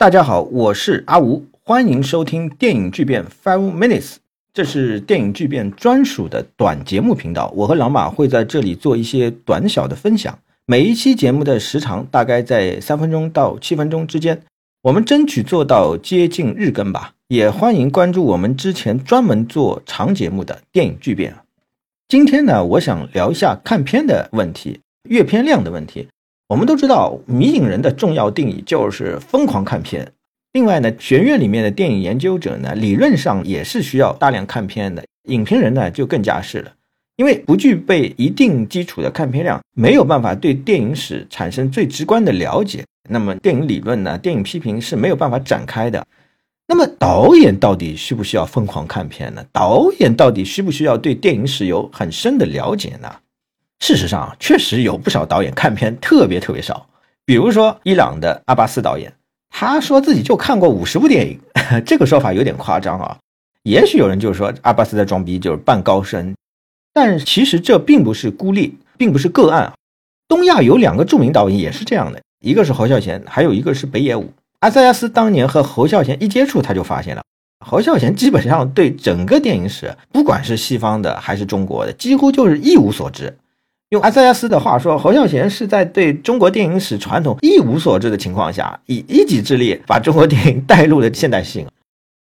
大家好，我是阿吴，欢迎收听电影巨变 Five Minutes，这是电影巨变专属的短节目频道。我和老马会在这里做一些短小的分享，每一期节目的时长大概在三分钟到七分钟之间，我们争取做到接近日更吧。也欢迎关注我们之前专门做长节目的电影巨变。今天呢，我想聊一下看片的问题，阅片量的问题。我们都知道，迷影人的重要定义就是疯狂看片。另外呢，学院里面的电影研究者呢，理论上也是需要大量看片的。影评人呢，就更加是了，因为不具备一定基础的看片量，没有办法对电影史产生最直观的了解。那么，电影理论呢，电影批评是没有办法展开的。那么，导演到底需不需要疯狂看片呢？导演到底需不需要对电影史有很深的了解呢？事实上，确实有不少导演看片特别特别少。比如说，伊朗的阿巴斯导演，他说自己就看过五十部电影，这个说法有点夸张啊。也许有人就说阿巴斯在装逼，就是扮高深。但其实这并不是孤立，并不是个案。东亚有两个著名导演也是这样的，一个是侯孝贤，还有一个是北野武。阿塞亚斯当年和侯孝贤一接触，他就发现了侯孝贤基本上对整个电影史，不管是西方的还是中国的，几乎就是一无所知。用阿塞亚斯的话说，侯孝贤是在对中国电影史传统一无所知的情况下，以一己之力把中国电影带入了现代性。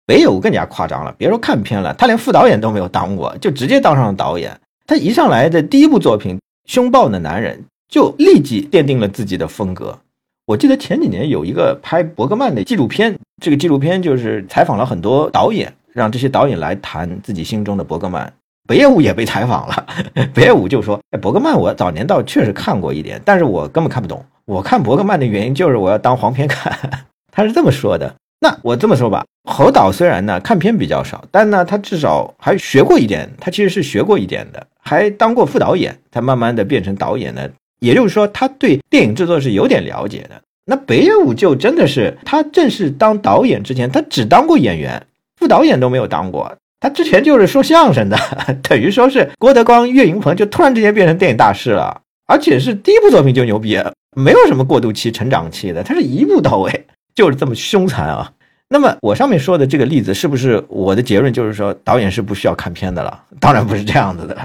北野武更加夸张了，别说看片了，他连副导演都没有当过，就直接当上了导演。他一上来的第一部作品《凶暴的男人》就立即奠定了自己的风格。我记得前几年有一个拍伯格曼的纪录片，这个纪录片就是采访了很多导演，让这些导演来谈自己心中的伯格曼。北野武也被采访了，北野武就说：“哎，伯格曼，我早年倒确实看过一点，但是我根本看不懂。我看伯格曼的原因就是我要当黄片看。”他是这么说的。那我这么说吧，侯导虽然呢看片比较少，但呢他至少还学过一点，他其实是学过一点的，还当过副导演，他慢慢的变成导演的。也就是说，他对电影制作是有点了解的。那北野武就真的是，他正式当导演之前，他只当过演员，副导演都没有当过。他之前就是说相声的，等于说是郭德纲、岳云鹏就突然之间变成电影大师了，而且是第一部作品就牛逼，没有什么过渡期、成长期的，他是一步到位，就是这么凶残啊。那么我上面说的这个例子，是不是我的结论就是说导演是不需要看片的了？当然不是这样子的。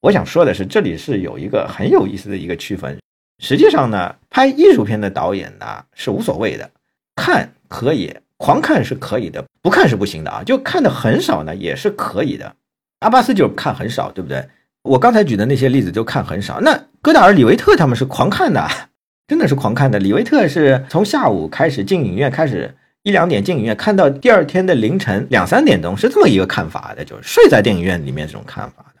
我想说的是，这里是有一个很有意思的一个区分。实际上呢，拍艺术片的导演呢是无所谓的，看可以。狂看是可以的，不看是不行的啊！就看的很少呢，也是可以的。阿巴斯就是看很少，对不对？我刚才举的那些例子就看很少。那戈达尔、李维特他们是狂看的，真的是狂看的。李维特是从下午开始进影院，开始一两点进影院，看到第二天的凌晨两三点钟，是这么一个看法的，就是睡在电影院里面这种看法的。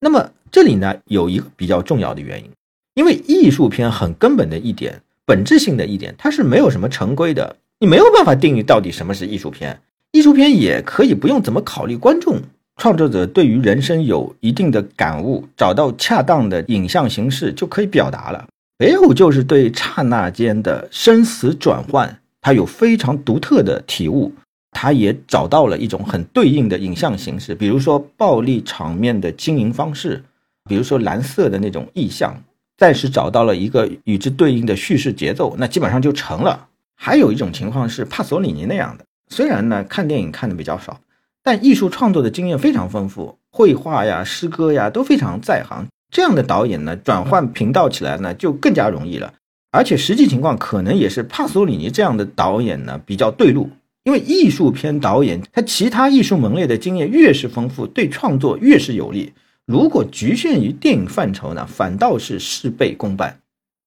那么这里呢，有一个比较重要的原因，因为艺术片很根本的一点、本质性的一点，它是没有什么成规的。你没有办法定义到底什么是艺术片，艺术片也可以不用怎么考虑观众，创作者对于人生有一定的感悟，找到恰当的影像形式就可以表达了。北野武就是对刹那间的生死转换，他有非常独特的体悟，他也找到了一种很对应的影像形式，比如说暴力场面的经营方式，比如说蓝色的那种意象，暂时找到了一个与之对应的叙事节奏，那基本上就成了。还有一种情况是帕索里尼那样的，虽然呢看电影看的比较少，但艺术创作的经验非常丰富，绘画呀、诗歌呀都非常在行。这样的导演呢，转换频道起来呢就更加容易了。而且实际情况可能也是帕索里尼这样的导演呢比较对路，因为艺术片导演他其他艺术门类的经验越是丰富，对创作越是有利。如果局限于电影范畴呢，反倒是事倍功半。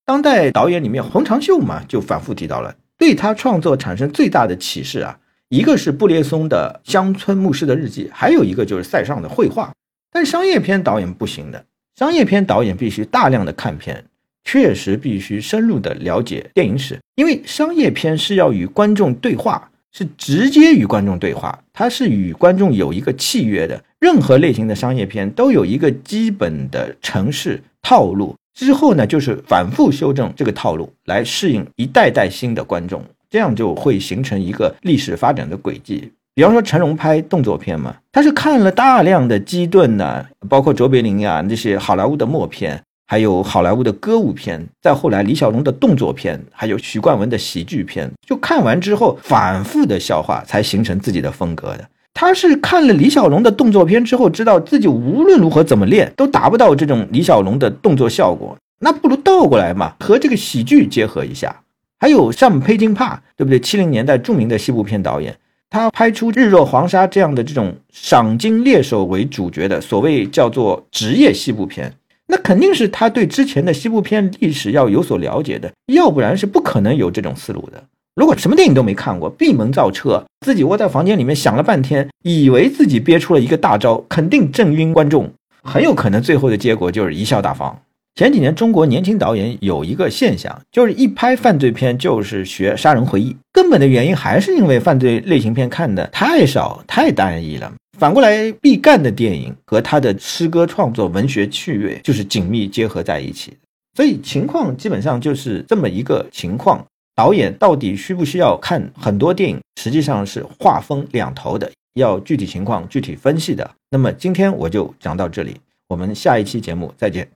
当代导演里面，洪长秀嘛就反复提到了。对他创作产生最大的启示啊，一个是布列松的《乡村牧师的日记》，还有一个就是塞尚的绘画。但商业片导演不行的，商业片导演必须大量的看片，确实必须深入的了解电影史，因为商业片是要与观众对话，是直接与观众对话，它是与观众有一个契约的。任何类型的商业片都有一个基本的程式套路。之后呢，就是反复修正这个套路，来适应一代代新的观众，这样就会形成一个历史发展的轨迹。比方说成龙拍动作片嘛，他是看了大量的基顿呐，包括卓别林呀那些好莱坞的默片，还有好莱坞的歌舞片，再后来李小龙的动作片，还有许冠文的喜剧片，就看完之后反复的消化，才形成自己的风格的。他是看了李小龙的动作片之后，知道自己无论如何怎么练都达不到这种李小龙的动作效果，那不如倒过来嘛，和这个喜剧结合一下。还有像佩金帕，对不对？七零年代著名的西部片导演，他拍出《日落黄沙》这样的这种赏金猎手为主角的所谓叫做职业西部片。那肯定是他对之前的西部片历史要有所了解的，要不然是不可能有这种思路的。如果什么电影都没看过，闭门造车，自己窝在房间里面想了半天，以为自己憋出了一个大招，肯定震晕观众，很有可能最后的结果就是贻笑大方。前几年中国年轻导演有一个现象，就是一拍犯罪片就是学《杀人回忆》，根本的原因还是因为犯罪类型片看的太少太单一了。反过来，毕赣的电影和他的诗歌创作、文学趣味就是紧密结合在一起。所以情况基本上就是这么一个情况。导演到底需不需要看很多电影，实际上是画风两头的，要具体情况具体分析的。那么今天我就讲到这里，我们下一期节目再见。